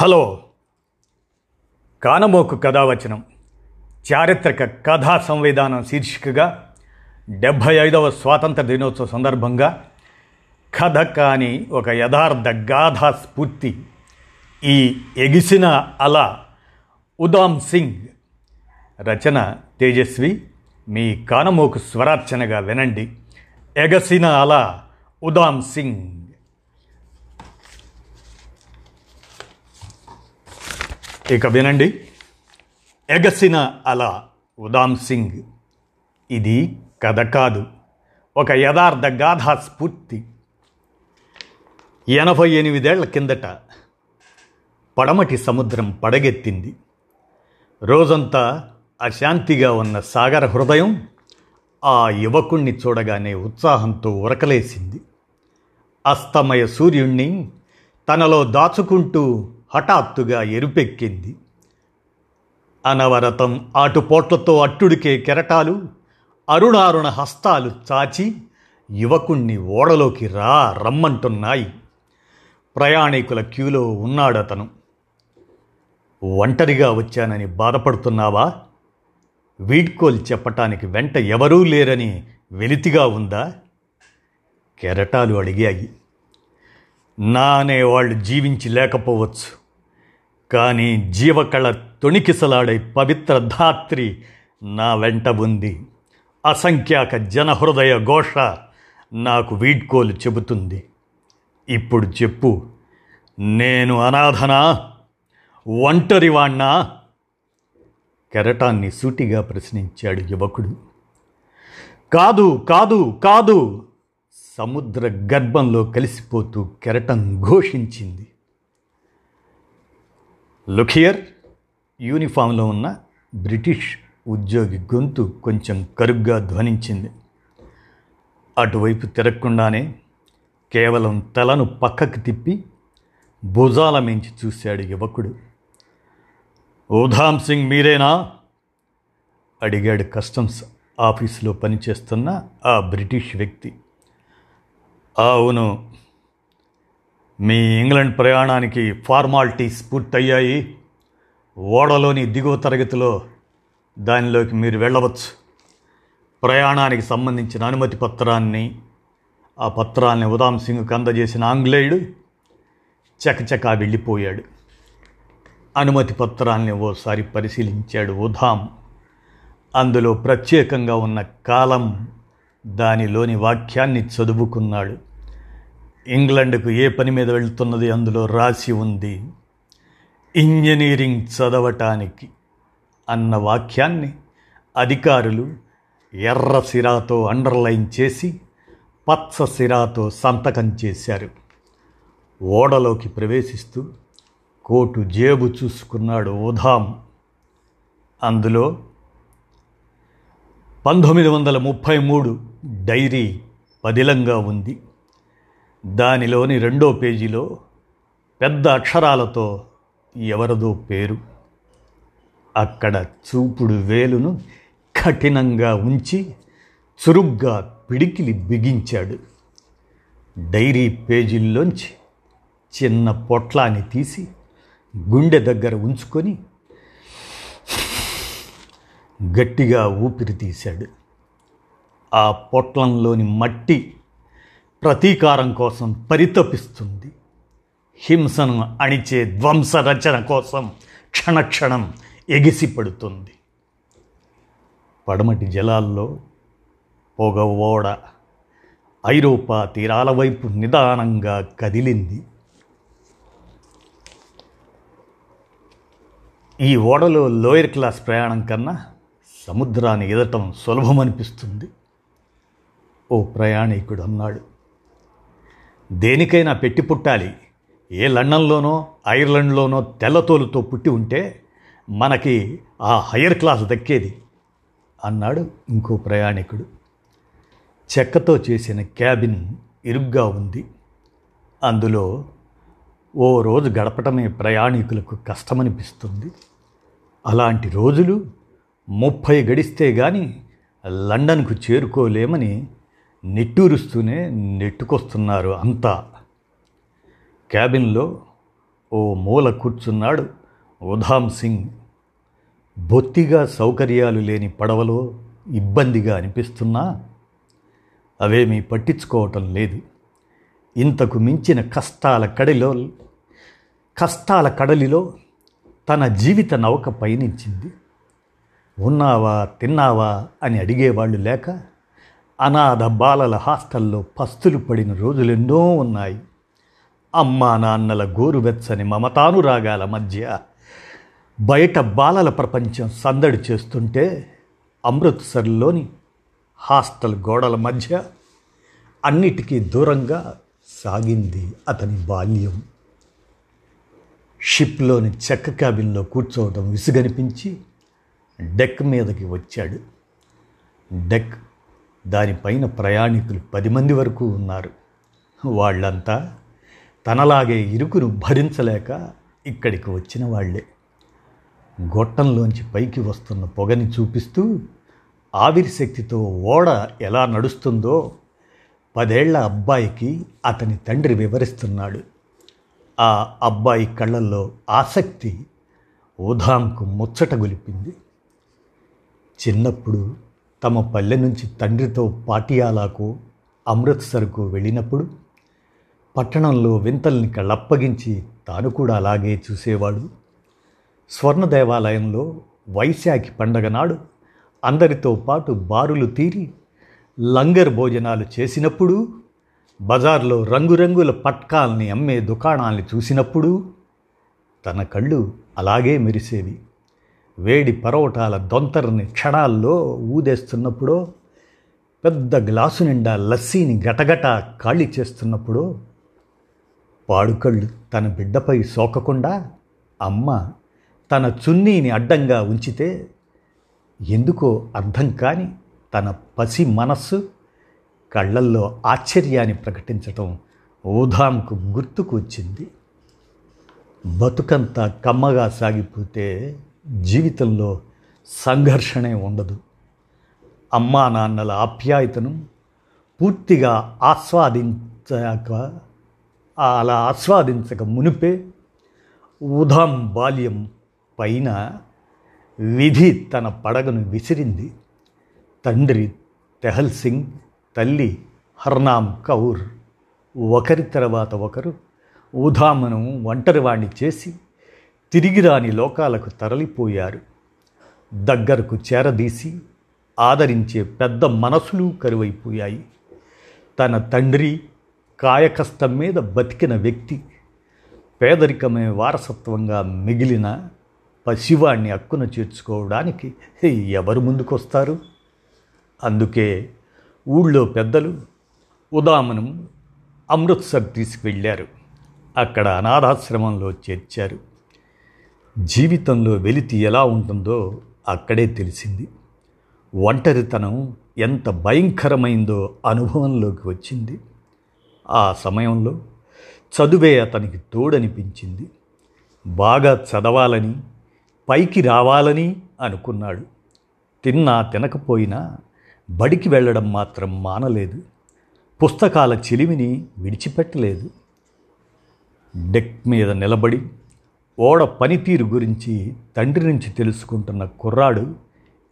Hello. కానమోకు కథావచనం. చారిత్రక కథా సంవిధానం శీర్షికగా డెబ్భై ఐదవ స్వాతంత్ర దినోత్సవ సందర్భంగా కథ కాని ఒక యథార్థ గాథా స్ఫూర్తి ఈ ఎగిసిన అల ఉదామ్ సింగ్ రచన తేజస్వి మీ కానమోకు స్వరార్చనగా వినండి. ఎగసిన అల ఉదామ్ సింగ్. ఇక వినండి. ఎగసిన అల ఉదామ్ సింగ్. ఇది కథ కాదు. ఒక యథార్థ గాథా స్ఫూర్తి. ఎనభై ఎనిమిదేళ్ళ కిందట పడమటి సముద్రం పడగెత్తింది. రోజంతా అశాంతిగా ఉన్న సాగర హృదయం ఆ యువకుణ్ణి చూడగానే ఉత్సాహంతో ఉరకలేసింది. అస్తమయ సూర్యుణ్ణి తనలో దాచుకుంటూ హఠాత్తుగా ఎరుపెక్కింది. అనవరతం ఆటుపోట్లతో అట్టుడికే కెరటాలు అరుణారుణ హస్తాలు చాచి యువకుణ్ణి ఓడలోకి రా రమ్మంటున్నాయి. ప్రయాణికుల క్యూలో ఉన్నాడతను. ఒంటరిగా వచ్చానని బాధపడుతున్నావా? వీడ్కోలు చెప్పటానికి వెంట ఎవరూ లేరని వెలితిగా ఉందా? కెరటాలు అడిగాయి. నా అనేవాళ్ళు జీవించి లేకపోవచ్చు. కానీ జీవకళ తొణికిసలాడే పవిత్ర ధాత్రి నా వెంట ఉంది. అసంఖ్యాక జనహృదయ ఘోష నాకు వీడ్కోలు చెబుతుంది. ఇప్పుడు చెప్పు నేను అనాథనా? ఒంటరివాణ్ణా కెరటాన్ని సూటిగా ప్రశ్నించాడు యువకుడు. కాదు కాదు కాదు సముద్ర గర్భంలో కలిసిపోతూ కెరటం ఘోషించింది. లుఖియర్ యూనిఫామ్లో ఉన్న బ్రిటిష్ ఉద్యోగి గొంతు కొంచెం కరుగ్గా ధ్వనించింది. అటువైపు తిరగకుండానే కేవలం తలను పక్కకు తిప్పి భుజాల మించి చూశాడు యువకుడు. ఉధామ్ సింగ్ మీరేనా? అడిగాడు కస్టమ్స్ ఆఫీసులో పనిచేస్తున్న ఆ బ్రిటిష్ వ్యక్తి. అవును. మీ ఇంగ్లాండ్ ప్రయాణానికి ఫార్మాలిటీస్ పూర్తయ్యాయి. ఓడలోని దిగువ తరగతిలో దానిలోకి మీరు వెళ్ళవచ్చు. ప్రయాణానికి సంబంధించిన అనుమతి పత్రాన్ని ఆ పత్రాన్ని ఉదామ్ సింగ్కి అందజేసిన ఆంగ్లేయుడు చకచకా వెళ్ళిపోయాడు. అనుమతి పత్రాల్ని ఓసారి పరిశీలించాడు ఉధామ్ అందులో ప్రత్యేకంగా ఉన్న కాలం దానిలోని వాక్యాన్ని చదువుకున్నాడు. ఇంగ్లండ్కు ఏ పని మీద వెళ్తున్నది అందులో రాసి ఉంది. ఇంజనీరింగ్ చదవటానికి అన్న వాక్యాన్ని అధికారులు ఎర్ర సిరాతో అండర్లైన్ చేసి పచ్చ సిరాతో సంతకం చేశారు. ఓడలోకి ప్రవేశిస్తూ కోటు జేబు చూసుకున్నాడు ఉధాం అందులో పంతొమ్మిది వందల ముప్పై మూడు డైరీ పదిలంగా ఉంది. దానిలోని రెండో పేజీలో పెద్ద అక్షరాలతో ఎవరదో పేరు. అక్కడ చూపుడు వేలును కఠినంగా ఉంచి చురుగ్గా పిడికిలి బిగించాడు. డైరీ పేజీల్లోంచి చిన్న పొట్లాన్ని తీసి గుండె దగ్గర ఉంచుకొని గట్టిగా ఊపిరి తీశాడు. ఆ పొట్లంలోని మట్టి ప్రతీకారం కోసం పరితపిస్తుంది. హింసను అణిచే ధ్వంస రచన కోసం క్షణక్షణం ఎగిసిపడుతుంది. పడమటి జలాల్లో పొగ ఓడ ఐరోపా తీరాల వైపు నిదానంగా కదిలింది. ఈ ఓడలో లోయర్ క్లాస్ ప్రయాణం కన్నా సముద్రాన్ని ఎదటం సులభమనిపిస్తుంది. ఓ ప్రయాణికుడు అన్నాడు దేనికైనా పెట్టి పుట్టాలి. ఏ లండన్లోనో ఐర్లాండ్లోనో తెల్లతోలుతో పుట్టి ఉంటే మనకి ఆ హయ్యర్ క్లాస్ దక్కేది అన్నాడు ఇంకో ప్రయాణికుడు. చెక్కతో చేసిన క్యాబిన్ ఇరుగ్గా ఉంది. అందులో ఓ రోజు గడపటమే ప్రయాణికులకు కష్టమనిపిస్తుంది. అలాంటి రోజులు ముప్పై గడిస్తే కానీ లండన్కు చేరుకోలేమని నిట్టూరుస్తూనే నెట్టుకొస్తున్నారు అంతా. క్యాబిన్లో ఓ మూల కూర్చున్నాడు ఉధామ్ సింగ్. బొత్తిగా సౌకర్యాలు లేని పడవలో ఇబ్బందిగా అనిపిస్తున్నా అవేమీ పట్టించుకోవటం లేదు. ఇంతకు మించిన కష్టాల కడిలో కష్టాల కడలిలో తన జీవిత నౌక పయనించింది. ఉన్నావా తిన్నావా? అని అడిగేవాళ్ళు లేక అనాథ బాలల హాస్టల్లో పస్తులు పడిన రోజులెన్నో ఉన్నాయి. అమ్మా నాన్నల గోరువెచ్చని మమతానురాగాల మధ్య బయట బాలల ప్రపంచం సందడి చేస్తుంటే అమృత్సర్లోని హాస్టల్ గోడల మధ్య అన్నిటికీ దూరంగా సాగింది అతని బాల్యం. షిప్లోని చెక్క క్యాబిన్లో కూర్చోవడం విసుగనిపించి డెక్ మీదకి వచ్చాడు. డెక్ దానిపైన ప్రయాణికులు పది మంది వరకు ఉన్నారు. వాళ్ళంతా తనలాగే ఇరుకును భరించలేక ఇక్కడికి వచ్చిన వాళ్ళే గొట్టంలోంచి పైకి వస్తున్న పొగని చూపిస్తూ ఆవిరి శక్తితో ఓడ ఎలా నడుస్తుందో పదేళ్ళ అబ్బాయికి అతని తండ్రి వివరిస్తున్నాడు. ఆ అబ్బాయి కళ్ళల్లో ఆసక్తి ఉధాంకు ముచ్చట గొలిపింది. చిన్నప్పుడు తమ పల్లె నుంచి తండ్రితో పాటియాలాకు అమృత్సర్కు వెళ్ళినప్పుడు పట్టణంలో వింతల్ని కళ్ళప్పగించి తాను కూడా అలాగే చూసేవాడు. స్వర్ణ దేవాలయంలో వైశాఖి పండగ నాడు అందరితో పాటు బారులు తీరి లంగర్ భోజనాలు చేసినప్పుడు బజార్లో రంగురంగుల పట్కాల్ని అమ్మే దుకాణాల్ని చూసినప్పుడు తన కళ్ళు అలాగే మెరిసేవి. వేడి పరోటాల దొంతరని క్షణాల్లో ఊదేస్తున్నప్పుడో పెద్ద గ్లాసు నిండా లస్సీని గటగట ఖాళీ చేస్తున్నప్పుడు పాడుకళ్ళు తన బిడ్డపై సోకకుండా అమ్మ తన చున్నీని అడ్డంగా ఉంచితే ఎందుకో అర్థం కాని తన పసి మనస్సు కళ్ళల్లో ఆశ్చర్యాన్ని ప్రకటించటం ఊధాంకు గుర్తుకు వచ్చింది. బతుకంతా కమ్మగా సాగిపోతే జీవితంలో సంఘర్షణే ఉండదు. అమ్మా నాన్నల ఆప్యాయతను పూర్తిగా ఆస్వాదించక అలా ఆస్వాదించక మునిపే ఉదాం బాల్యం పైన విధి తన పడగను విసిరింది. తండ్రి తెహల్ సింగ్ తల్లి హర్నామ్ కౌర్ ఒకరి తర్వాత ఒకరు ఊధామను ఒంటరివాణ్ణి చేసి తిరిగిరాని లోకాలకు తరలిపోయారు. దగ్గరకు చేరదీసి ఆదరించే పెద్ద మనసులు కరువైపోయాయి. తన తండ్రి కాయకష్టం మీద బతికిన వ్యక్తి పేదరికమే వారసత్వంగా మిగిలిన పసివాణ్ణి అక్కున చేర్చుకోవడానికి ఎవరు ముందుకొస్తారు? అందుకే ఊళ్ళో పెద్దలు ఉదామనం అమృత్సర్ తీసుకువెళ్ళారు. అక్కడ అనాథాశ్రమంలో చేర్చారు. జీవితంలో వెలితి ఎలా ఉంటుందో అక్కడే తెలిసింది. ఒంటరితనం ఎంత భయంకరమైందో అనుభవంలోకి వచ్చింది. ఆ సమయంలో చదువే అతనికి తోడనిపించింది. బాగా చదవాలని పైకి రావాలని అనుకున్నాడు. తిన్నా తినకపోయినా బడికి వెళ్ళడం మాత్రం మానలేదు. పుస్తకాల చెలిమిని విడిచిపెట్టలేదు. డెక్ మీద నిలబడి ఓడ పనితీరు గురించి తండ్రి నుంచి తెలుసుకుంటున్న కుర్రాడు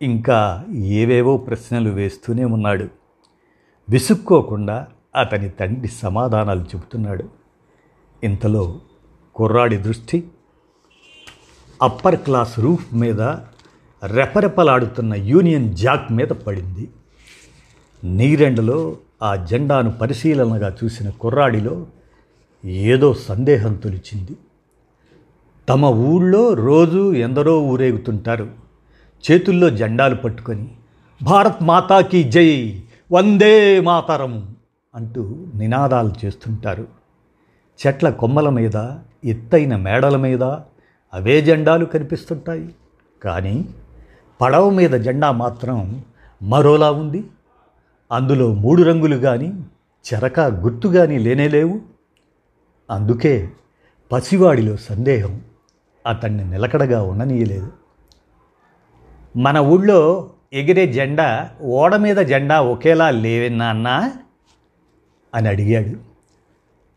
ఇంకా ఏవేవో ప్రశ్నలు వేస్తూనే ఉన్నాడు. విసుక్కోకుండా అతని తండ్రి సమాధానాలు చెబుతున్నాడు. ఇంతలో కుర్రాడి దృష్టి అప్పర్ క్లాస్ రూఫ్ మీద రెపరెపలాడుతున్న యూనియన్ జాక్ మీద పడింది. నీరెండలో ఆ జెండాను పరిశీలనగా చూసిన కుర్రాడిలో ఏదో సందేహం తొలిచింది. తమ ఊళ్ళో రోజు ఎందరో ఊరేగుతుంటారు. చేతుల్లో జెండాలు పట్టుకొని భారత్ మాతాకి జై వందే మాతరం అంటూ నినాదాలు చేస్తుంటారు. చెట్ల కొమ్మల మీద ఎత్తైన మేడల మీద అవే జెండాలు కనిపిస్తుంటాయి. కానీ పడవ మీద జెండా మాత్రం మరోలా ఉంది. అందులో మూడు రంగులు కానీ చెరక గుర్తు కానీ లేనేలేవు అందుకే పసివాడిలో సందేహం. అతన్ని నిలకడగా ఉండనీయలేదు. మన ఊళ్ళో ఎగిరే జెండా ఓడ మీద జెండా ఒకేలా లేవన్నా అన్నా? అని అడిగాడు.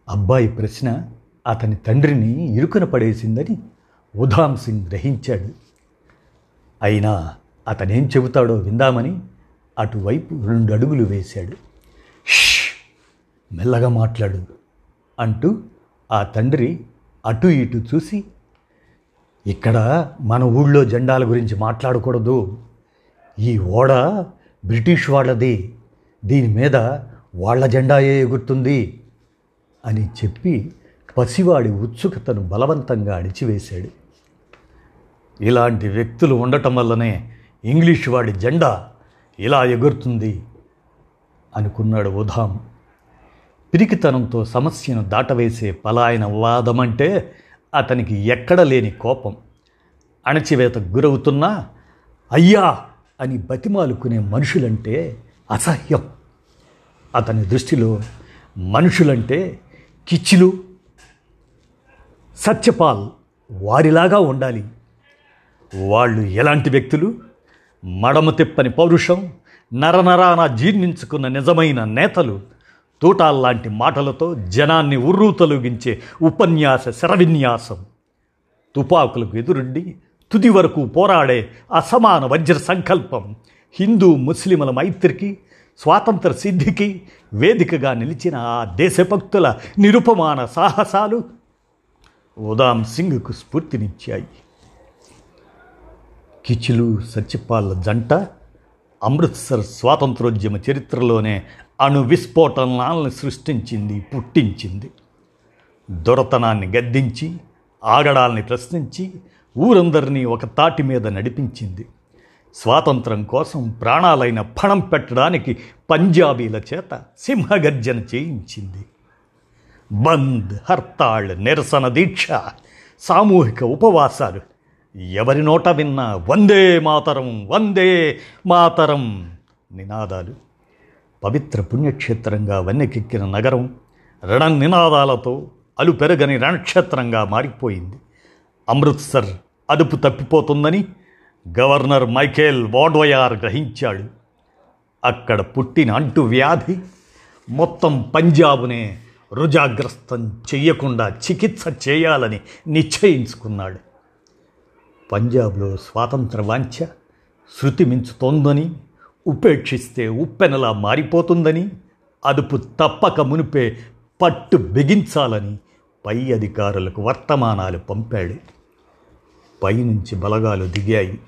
అబ్బాయి ప్రశ్న అతని తండ్రిని ఇరుకున పడేసిందని ఉధామ్ సింగ్ గ్రహించాడు. అయినా అతనేం చెబుతాడో విందామని అటువైపు రెండు అడుగులు వేశాడు మెల్లగా మాట్లాడు అంటూ ఆ తండ్రి అటు ఇటు చూసి ఇక్కడ మన ఊళ్ళో జెండాల గురించి మాట్లాడకూడదు. ఈ ఓడ బ్రిటిష్ వాళ్ళది. దీని మీద వాళ్ళ జెండాయే ఎగురుతుంది అని చెప్పి పసివాడి ఉత్సుకతను బలవంతంగా అడిచివేశాడు ఇలాంటి వ్యక్తులు ఉండటం వల్లనే ఇంగ్లీష్ వాడి జెండా ఇలా ఎగురుతుంది అనుకున్నాడు ఉధాం పిరికితనంతో సమస్యను దాటవేసే పలాయన వాదమంటే అతనికి ఎక్కడ లేని కోపం. అణచివేతకు గురవుతున్నా అయ్యా అని బతిమాలుకునే మనుషులంటే అసహ్యం. అతని దృష్టిలో మనుషులంటే కిచ్చిలు సత్యపాల్ వారిలాగా ఉండాలి. వాళ్ళు ఎలాంటి వ్యక్తులు? మడమ తిప్పని పౌరుషం నరనరాన జీర్ణించుకున్న నిజమైన నేతలు. తూటాల్లాంటి మాటలతో జనాన్ని ఉర్రూతలుగించే ఉపన్యాస శరవిన్యాసం. తుపాకులకు ఎదురుండి తుది వరకు పోరాడే అసమాన వజ్ర సంకల్పం హిందూ ముస్లింల మైత్రికి స్వాతంత్ర సిద్ధికి వేదికగా నిలిచిన ఆ దేశభక్తుల నిరుపమాన సాహసాలు ఉదాం సింగ్కు స్ఫూర్తినిచ్చాయి. కిచిలు సత్యపాల జంట అమృత్సర్ స్వాతంత్రోద్యమ చరిత్రలోనే అణు విస్ఫోటనాలను సృష్టించింది పుట్టించింది. దొరతనాన్ని గద్దించి ఆగడాల్ని ప్రశ్నించి ఊరందరినీ ఒక తాటి మీద నడిపించింది. స్వాతంత్రం కోసం ప్రాణాలైన పణం పెట్టడానికి పంజాబీల చేత సింహగర్జన చేయించింది. బంద్ హర్తాళ్ నిరసన దీక్ష సామూహిక ఉపవాసాలు. ఎవరి నోట విన్నా వందే మాతరం వందే మాతరం నినాదాలు. పవిత్ర పుణ్యక్షేత్రంగా వన్నెకెక్కిన నగరం రణ నినాదాలతో అలుపెరగని రణక్షేత్రంగా మారిపోయింది. అమృత్సర్ అదుపు తప్పిపోతుందని గవర్నర్ మైఖేల్ వాడ్వయార్ గ్రహించాడు. అక్కడ పుట్టిన అంటు వ్యాధి మొత్తం పంజాబునే రుజాగ్రస్తం చెయ్యకుండా చికిత్స చేయాలని నిశ్చయించుకున్నాడు. పంజాబ్లో స్వాతంత్ర వాంఛ శృతి మించుతోందని ఉపేక్షిస్తే ఉప్పెనలా మారిపోతుందని అదుపు తప్పక మునిపే పట్టు బిగించాలని పై అధికారులకు వర్తమానాలు పంపాడు. పైనుంచి బలగాలు దిగాయి.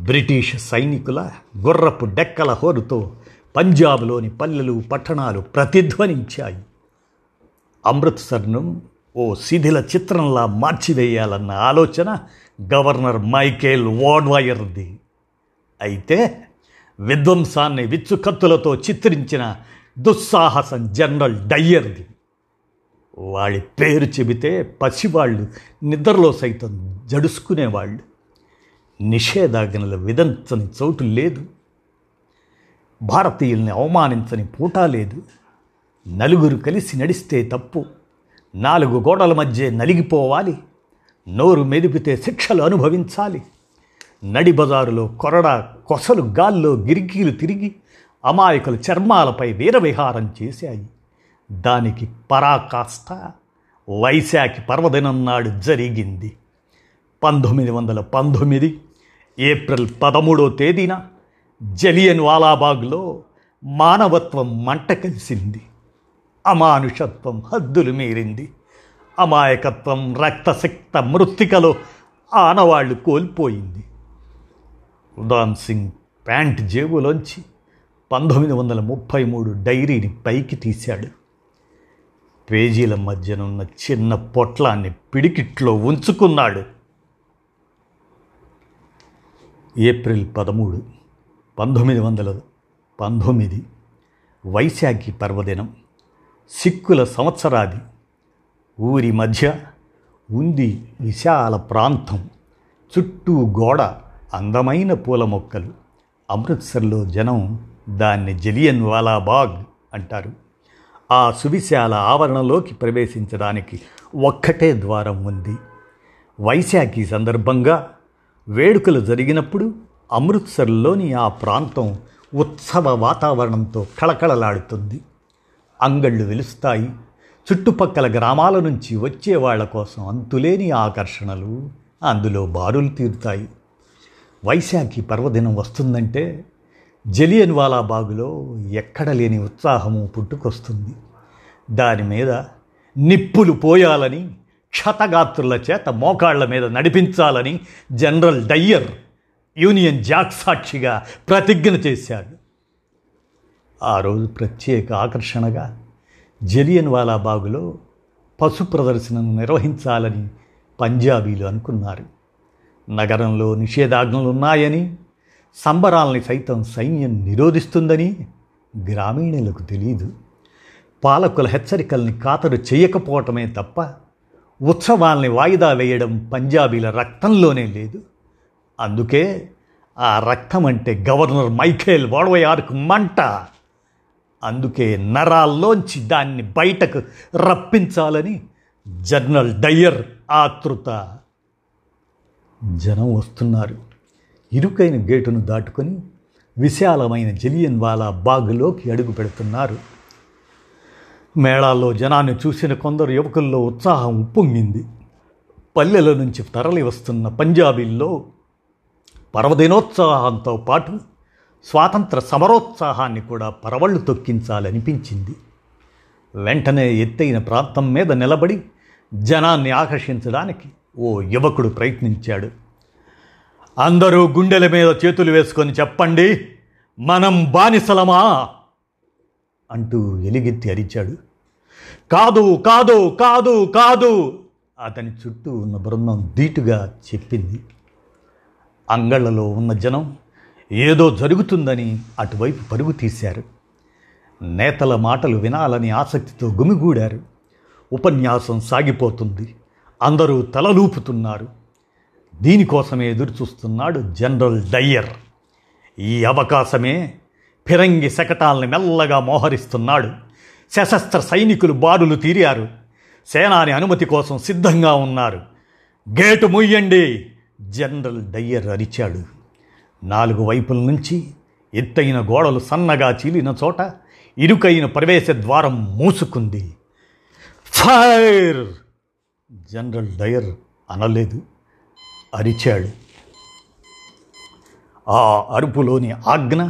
బ్రిటిష్ సైనికుల గుర్రపు డెక్కల హోరుతో పంజాబ్లోని పల్లెలు పట్టణాలు ప్రతిధ్వనించాయి. అమృత్సర్ను ఓ శిథిల చిత్రంలా మార్చివేయాలన్న ఆలోచన గవర్నర్ మైకేల్ వాడ్వాయర్ది అయితే విధ్వంసాన్ని విచ్చుకత్తులతో చిత్రించిన దుస్సాహసం జనరల్ డయ్యర్ది. వాళ్ళ పేరు చెబితే పసివాళ్ళు నిద్రలో సైతం జడుసుకునేవాళ్ళు. నిషేధాజ్ఞలు విధించని చోటు లేదు. భారతీయుల్ని అవమానించని పూట లేదు. నలుగురు కలిసి నడిస్తే తప్పు. నాలుగు గోడల మధ్య నలిగిపోవాలి. నోరు మెదిపితే శిక్షలు అనుభవించాలి. నడి బజారులో కొరడ కొసలు గాల్లో గిరికీలు తిరిగి అమాయకుల చర్మాలపై వీరవిహారం చేశాయి. దానికి పరాకాష్ట వైశాఖి పర్వదినం నాడు జరిగింది. పంతొమ్మిది వందల పంతొమ్మిది ఏప్రిల్ పదమూడో తేదీన జలియన్ వాలాబాగ్లో మానవత్వం మంట కలిసింది. అమానుషత్వం హద్దులు మీరింది. అమాయకత్వం రక్తసిక్త మృత్తికలో ఆనవాళ్ళు కోల్పోయింది. ఉదాన్ సింగ్ ప్యాంట్ జేబులోంచి పంతొమ్మిది వందల ముప్పై మూడు డైరీని పైకి తీశాడు. పేజీల మధ్యనున్న చిన్న పొట్లాన్ని పిడికిట్లో ఉంచుకున్నాడు. ఏప్రిల్ పదమూడు పంతొమ్మిది వందల పంతొమ్మిది వైశాఖి పర్వదినం సిక్కుల సంవత్సరాది ఊరి మధ్య ఉంది విశాల ప్రాంతం చుట్టూ గోడ అందమైన పూల మొక్కలు. అమృత్సర్లో జనం దాన్ని జలియన్ వాలాబాగ్ అంటారు. ఆ సువిశాల ఆవరణలోకి ప్రవేశించడానికి ఒక్కటే ద్వారం ఉంది. వైశాఖి సందర్భంగా వేడుకలు జరిగినప్పుడు అమృత్సర్లోని ఆ ప్రాంతం ఉత్సవ వాతావరణంతో కళకళలాడుతుంది. అంగళ్ళు వెలుస్తాయి. చుట్టుపక్కల గ్రామాల నుంచి వచ్చే వాళ్ళ కోసం అంతులేని ఆకర్షణలు అందులో బారులు తీరుతాయి. వైశాఖి పర్వదినం వస్తుందంటే జలియన్వాలా బాగులో ఎక్కడ లేని ఉత్సాహము పుట్టుకొస్తుంది. దాని మీద నిప్పులు పోయాలని క్షతగాత్రుల చేత మోకాళ్ళ మీద నడిపించాలని జనరల్ డయ్యర్ యూనియన్ జాక్ సాక్షిగా ప్రతిజ్ఞ చేశాడు. ఆ రోజు ప్రత్యేక ఆకర్షణగా జలియన్ వాలా బాగులో పశు ప్రదర్శనను నిర్వహించాలని పంజాబీలు అనుకున్నారు. నగరంలో నిషేధాజ్ఞలు ఉన్నాయని సంబరాల్ని సైతం సైన్యం నిరోధిస్తుందని గ్రామీణులకు తెలియదు పాలకుల హెచ్చరికల్ని ఖాతరు చేయకపోవటమే తప్ప ఉత్సవాల్ని వాయిదా వేయడం పంజాబీల రక్తంలోనే లేదు. అందుకే ఆ రక్తం అంటే గవర్నర్ మైఖేల్ వాడవయార్కు మంట. అందుకే నరాల్లోంచి దాన్ని బయటకు రప్పించాలని జనరల్ డయ్యర్ ఆతృత జనం వస్తున్నారు. ఇరుకైన గేటును దాటుకొని విశాలమైన జలియన్ వాలా బాగులోకి అడుగు పెడుతున్నారు. మేళాల్లో జనాన్ని చూసిన కొందరు యువకుల్లో ఉత్సాహం ఉప్పొంగింది. పల్లెల నుంచి తరలి వస్తున్న పంజాబీల్లో పర్వదినోత్సాహంతో పాటు స్వాతంత్ర సమరోత్సాహాన్ని కూడా పరవళ్ళు తొక్కించాలనిపించింది. వెంటనే ఎత్తైన ప్రాంతం మీద నిలబడి జనాన్ని ఆకర్షించడానికి ఓ యువకుడు ప్రయత్నించాడు. అందరూ గుండెల మీద చేతులు వేసుకొని చెప్పండి మనం బానిసలమా? అంటూ ఎలిగెత్తి అరిచాడు. కాదు కాదు కాదు కాదు అతని చుట్టూ ఉన్న బృందం ధీటుగా చెప్పింది. అంగళ్ళలో ఉన్న జనం ఏదో జరుగుతుందని అటువైపు పరుగు తీశారు. నేతల మాటలు వినాలని ఆసక్తితో గుమిగూడారు. ఉపన్యాసం సాగిపోతుంది. అందరూ తలలూపుతున్నారు. దీనికోసమే ఎదురుచూస్తున్నాడు జనరల్ డయ్యర్. ఈ అవకాశమే ఫిరంగి శకటాల్ని మెల్లగా మోహరిస్తున్నాడు. సశస్త్ర సైనికులు బారులు తీరారు. సేనాని అనుమతి కోసం సిద్ధంగా ఉన్నారు. గేటు ముయ్యండి జనరల్ డయ్యర్ అరిచాడు. నాలుగు వైపుల నుంచి ఎత్తైన గోడలు సన్నగా చీలిన చోట ఇరుకైన ప్రవేశ ద్వారం మూసుకుంది. ఫైర్! జనరల్ డయర్ అనలేదు అరిచాడు. ఆ అరుపులోని ఆజ్ఞ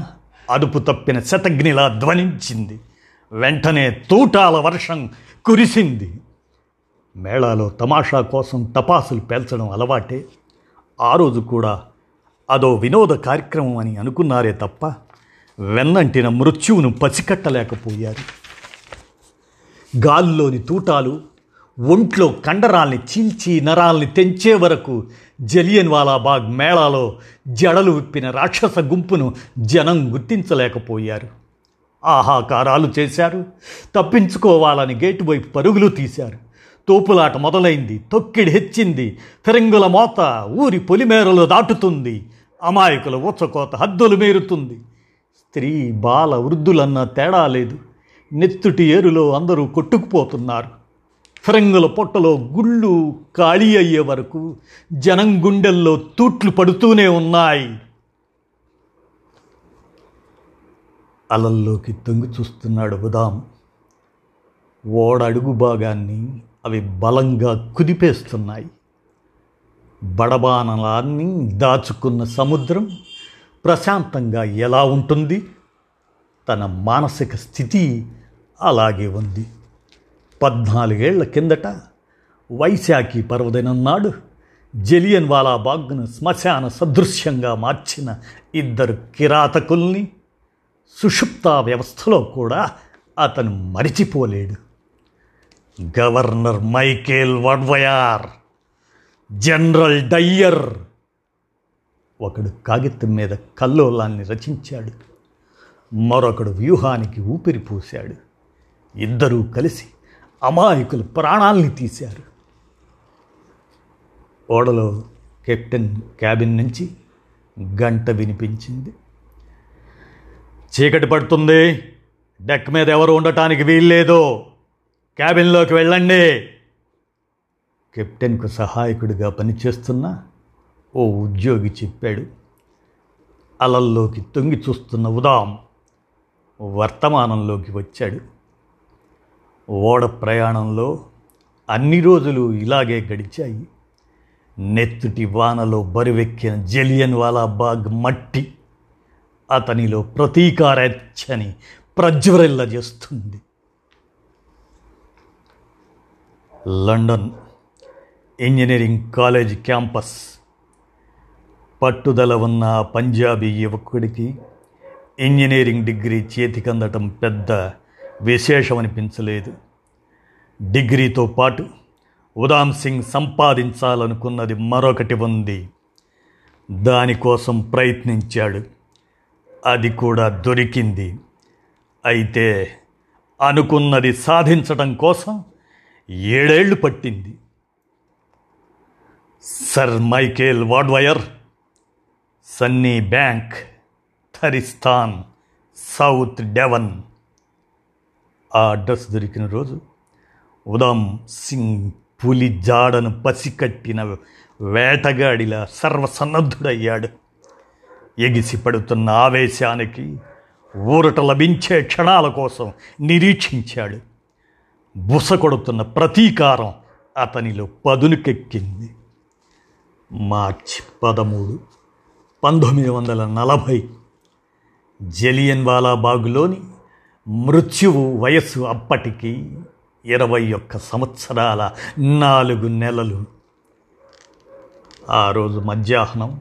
అదుపు తప్పిన శతగ్నిలా ధ్వనించింది. వెంటనే తూటాల వర్షం కురిసింది. మేళాలో తమాషా కోసం తపాసులు పేల్చడం అలవాటే. ఆ రోజు కూడా అదో వినోద కార్యక్రమం అని అనుకున్నారే తప్ప వెన్నంటిన మృత్యువును పసికట్టలేకపోయారు. గాల్లోని తూటాలు ఒంట్లో కండరాల్ని చీల్చి నరాల్ని తెంచే వరకు జలియన్ వాలాబాగ్ మేళాలో జడలు విప్పిన రాక్షస గుంపును జనం గుర్తించలేకపోయారు. ఆహాకారాలు చేశారు. తప్పించుకోవాలని గేటు వైపు పరుగులు తీశారు. తోపులాట మొదలైంది. తొక్కిడి హెచ్చింది. ఫిరంగుల మోత ఊరి పొలిమేరలు దాటుతుంది. అమాయకుల ఊచకోత హద్దులు మేరుతుంది. స్త్రీ బాల వృద్ధులన్న తేడా లేదు. నెత్తుటి ఏరులో అందరూ కొట్టుకుపోతున్నారు. ఫిరంగుల పొట్టలో గుళ్ళు ఖాళీ అయ్యే వరకు జనం గుండెల్లో తూట్లు పడుతూనే ఉన్నాయి. అలల్లోకి తొంగి చూస్తున్నాడు ఉదాం ఓడ అడుగు భాగాన్ని అవి బలంగా కుదిపేస్తున్నాయి. బడబానలాన్ని దాచుకున్న సముద్రం ప్రశాంతంగా ఎలా ఉంటుంది? తన మానసిక స్థితి అలాగే ఉంది. పద్నాలుగేళ్ళ కిందట వైశాఖి పర్వదినం నాడు జలియన్ వాలాబాగ్ను శ్మశాన సదృశ్యంగా మార్చిన ఇద్దరు కిరాతకుల్ని సుషుప్త వ్యవస్థలో కూడా అతను మరిచిపోలేడు. Governor Michael O'Dwyer general Dyer ఒకడు కాగితం మీద కల్లోలాన్ని రచించాడు. మరొకడు వ్యూహానికి ఊపిరి పూశాడు. ఇద్దరూ కలిసి అమాయకులు ప్రాణాల్ని తీశారు. ఓడలో కెప్టెన్ క్యాబిన్ నుంచి గంట వినిపించింది. చీకటి పడుతుంది. డెక్ మీద ఎవరు ఉండటానికి వీల్లేదు. క్యాబిన్లోకి వెళ్ళండి. కెప్టెన్కు సహాయకుడిగా పనిచేస్తున్న ఓ ఉద్యోగి చెప్పాడు. అలల్లోకి తొంగి చూస్తున్న ఉదాం వర్తమానంలోకి వచ్చాడు. ఓడ ప్రయాణంలో అన్ని రోజులు ఇలాగే గడిచాయి. నెత్తుటి వానలో బరువెక్కిన జలియన్ వాలా బాగ్ మట్టి అతనిలో ప్రతీకారచ్చని ప్రజ్వరిల్లజేస్తుంది లండన్ ఇంజనీరింగ్ కాలేజ్ క్యాంపస్ పట్టుదల ఉన్న పంజాబీ యువకుడికి ఇంజనీరింగ్ డిగ్రీ చేతికందటం పెద్ద విశేషమనిపించలేదు. డిగ్రీతో పాటు ఉదామ్ సింగ్ సంపాదించాలనుకున్నది మరొకటి ఉంది. దానికోసం ప్రయత్నించాడు. అది కూడా దొరికింది. అయితే అనుకున్నది సాధించడం కోసం ఏడేళ్ళు పట్టింది. Sir Michael O'Dwyer Sunny Bank Thurlestone South Devon ఆ అడ్రస్ దొరికిన రోజు ఉదామ్ సింగ్ పులి జాడను పసికట్టిన వేటగాడిలా సర్వసన్నద్ధుడయ్యాడు. ఎగిసి పడుతున్న ఆవేశానికి ఊరట లభించే క్షణాల కోసం నిరీక్షించాడు. బుస కొడుతున్న ప్రతీకారం అతనిలో పదునుకెక్కింది. మార్చి పదమూడు పంతొమ్మిది వందల నలభై జలియన్ బాగులోని మృత్యువు వయస్సు అప్పటికి ఇరవై ఒక్క సంవత్సరాల నాలుగు నెలలు. ఆ రోజు మధ్యాహ్నం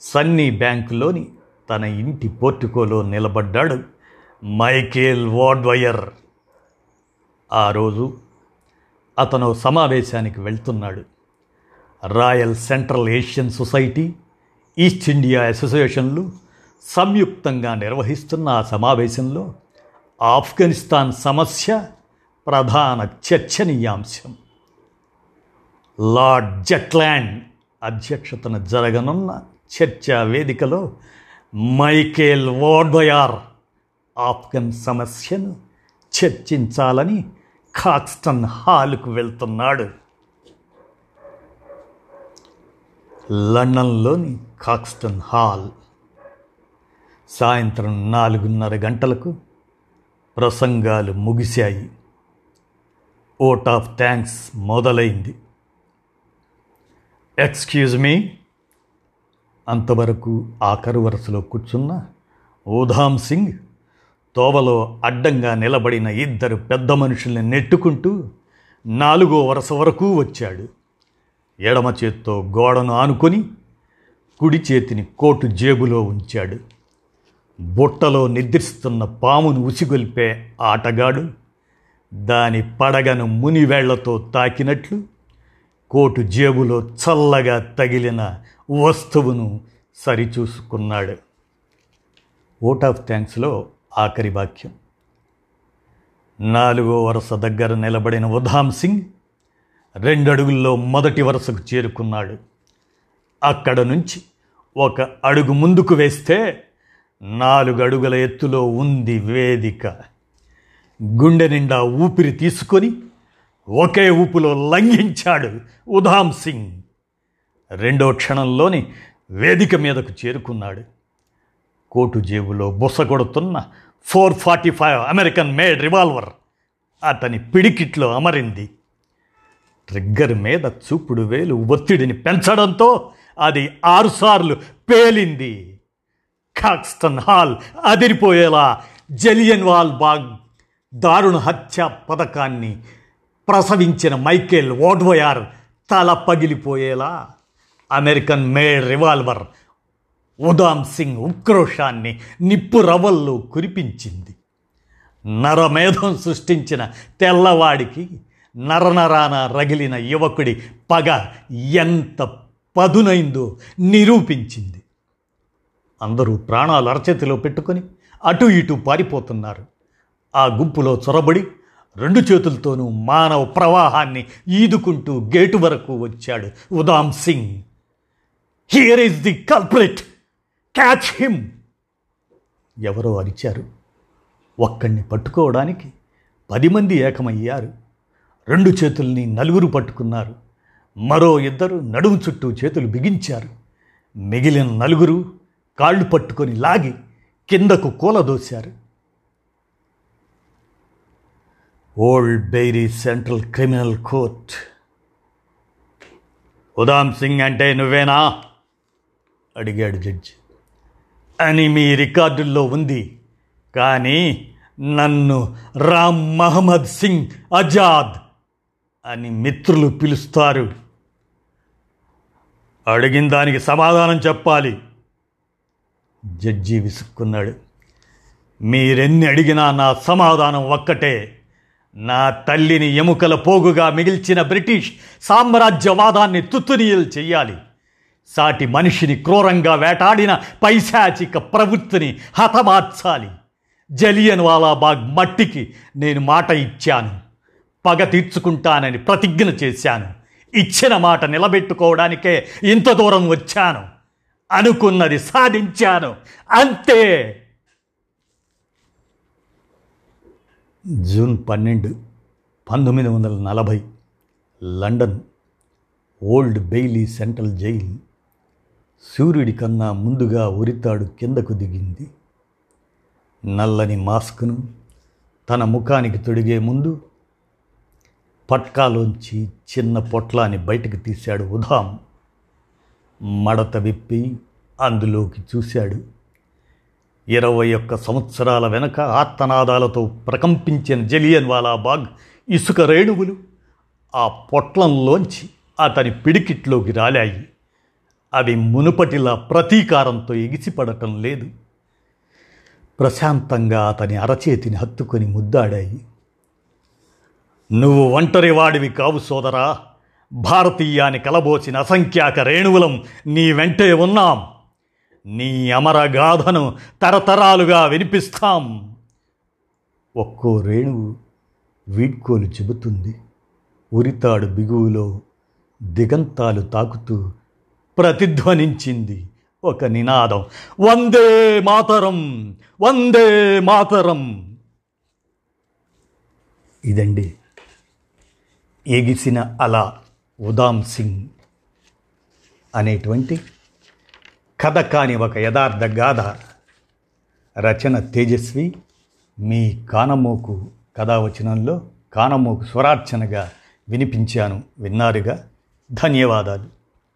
సన్నీ బ్యాంకులోని తన ఇంటి పోర్టుకోలో నిలబడ్డాడు మైకేల్ వాడ్వయర్. ఆ రోజు అతను సమావేశానికి వెళ్తున్నాడు. Royal Central Asian Society East India అసోసియేషన్లు సంయుక్తంగా నిర్వహిస్తున్న ఆ సమావేశంలో ఆఫ్ఘనిస్తాన్ సమస్య ప్రధాన చర్చనీయాంశం. లార్డ్ జెట్లాండ్ అధ్యక్షతన జరగనున్న చర్చా వేదికలో మైకేల్ వోడ్వయార్ ఆఫ్ఘన్ సమస్యను చర్చించాలని కాక్స్టన్ హాల్కు వెళ్తున్నాడు. లండన్లోని కాక్స్టన్ హాల్ సాయంత్రం నాలుగున్నర గంటలకు ప్రసంగాలు ముగిశాయి. ఓట్ ఆఫ్ థ్యాంక్స్ మొదలైంది. Excuse me. అంతవరకు ఆఖరు వరుసలో కూర్చున్న ఉధామ్ సింగ్ తోవలో అడ్డంగా నిలబడిన ఇద్దరు పెద్ద మనుషుల్ని నెట్టుకుంటూ నాలుగో వరుస వరకు వచ్చాడు. ఎడమ చేత్తో గోడను ఆనుకొని కుడి చేతిని కోటు జేబులో ఉంచాడు. బుట్టలో నిద్రిస్తున్న పామును ఉసిగొల్పే ఆటగాడు దాని పడగను మునివేళ్ళతో తాకినట్లు కోటు జేబులో చల్లగా తగిలిన వస్తువును సరిచూసుకున్నాడు. ఓట్ ఆఫ్ థ్యాంక్స్లో ఆఖరి వాక్యం. నాలుగో వరుస దగ్గర నిలబడిన ఉధామ్ సింగ్ రెండడుగుల్లో మొదటి వరుసకు చేరుకున్నాడు. అక్కడ నుంచి ఒక అడుగు ముందుకు వేస్తే నాలుగడుగుల ఎత్తులో ఉంది వేదిక. గుండె నిండా ఊపిరి తీసుకొని ఒకే ఊపులో లంఘించాడు ఉధామ్ సింగ్. రెండో క్షణంలోని వేదిక మీదకు చేరుకున్నాడు. కోటు జేబులో బుస కొడుతున్న four forty five American made revolver అతని పిడికిట్లో అమరింది. ట్రిగ్గర్ మీద చూపుడు వేలు ఒత్తిడిని పెంచడంతో అది ఆరుసార్లు పేలింది. కాక్స్టన్ హాల్ అదిరిపోయేలా జలియన్ వాల్ బాగ్ దారుణ హత్య పథకాన్ని ప్రసవించిన మైకేల్ ఓడ్వయార్ తల పగిలిపోయేలా American made revolver Udham Singh ఉక్రోషాన్ని నిప్పు రవ్వల్లో కురిపించింది. నరమేధం సృష్టించిన తెల్లవాడికి నరనరాన రగిలిన యువకుడి పగ ఎంత పదునైందో నిరూపించింది. అందరూ ప్రాణాలు అరచేతిలో పెట్టుకొని అటు ఇటు పారిపోతున్నారు. ఆ గుంపులో చొరబడి రెండు చేతులతోనూ మానవ ప్రవాహాన్ని ఈదుకుంటూ గేటు వరకు వచ్చాడు Udham Singh. Here is the culprit catch him ఎవరో అరిచారు. ఒక్కడిని పట్టుకోవడానికి పది మంది ఏకమయ్యారు. రెండు చేతుల్ని నలుగురు పట్టుకున్నారు. మరో ఇద్దరు నడుము చుట్టూ చేతులు బిగించారు. మిగిలిన నలుగురు కాళ్ళు పట్టుకొని లాగి కిందకు కూలదోశారు. Old Bailey Central Criminal Court. Udham Singh అంటే నువ్వేనా? అడిగాడు జడ్జి. అని మీ రికార్డుల్లో ఉంది. కానీ నన్ను రామ్ మహమ్మద్ సింగ్ ఆజాద్ అని మిత్రులు పిలుస్తారు. అడిగిన దానికి సమాధానం చెప్పాలి. జడ్జి విసుక్కున్నాడు. మీరెన్ని అడిగినా నా సమాధానం ఒక్కటే. నా తల్లిని ఎముకల పోగుగా మిగిల్చిన బ్రిటిష్ సామ్రాజ్యవాదాన్ని తుత్తునీయలు చెయ్యాలి. సాటి మనిషిని క్రూరంగా వేటాడిన పైశాచిక ప్రవృత్తిని హతమార్చాలి. జలియన్ వాలాబాగ్ మట్టికి నేను మాట ఇచ్చాను. పగ తీర్చుకుంటానని ప్రతిజ్ఞ చేశాను. ఇచ్చిన మాట నిలబెట్టుకోవడానికే ఇంత దూరం వచ్చాను. అనుకున్నది సాధించాను. అంతే. జూన్ పన్నెండు పంతొమ్మిది వందల నలభై London Old Bailey Central jail సూర్యుడి కన్నా ముందుగా ఉరితాడు కిందకు దిగింది. నల్లని మాస్క్ను తన ముఖానికి తొడిగే ముందు పట్కాలోంచి చిన్న పొట్లాన్ని బయటకు తీశాడు ఉదాం. మడత విప్పి అందులోకి చూశాడు. ఇరవై ఒక్క సంవత్సరాల వెనక ఆత్తనాదాలతో ప్రకంపించిన జలియన్ వాలాబాగ్ ఇసుక రేణువులు ఆ పొట్లంలోంచి అతని పిడికిట్లోకి రాలాయి. అవి మునుపటిలా ప్రతీకారంతో ఎగిసిపడటం లేదు. ప్రశాంతంగా అతని అరచేతిని హత్తుకొని ముద్దాడాయి. నువ్వు ఒంటరి వాడివి కావు సోదరా. భారతీయాన్ని కలబోచిన అసంఖ్యాక రేణువులం నీ వెంటే ఉన్నాం. నీ అమరగాథను తరతరాలుగా వినిపిస్తాం. ఒక్కో రేణువు వీడ్కోలు చెబుతుంది. ఉరితాడు బిగువులో దిగంతాలు తాకుతూ ప్రతిధ్వనించింది ఒక నినాదం. వందే మాతరం! వందే మాతరం! ఇదండి ఎగిసిన అలా. ఉదామ్ సింగ్ అనేటువంటి కథ కాని ఒక యథార్థ గాథ రచన తేజస్వి మీ కానమోకు కథావచనంలో కానమోకు స్వరార్చనగా వినిపించాను విన్నారుగా. ధన్యవాదాలు.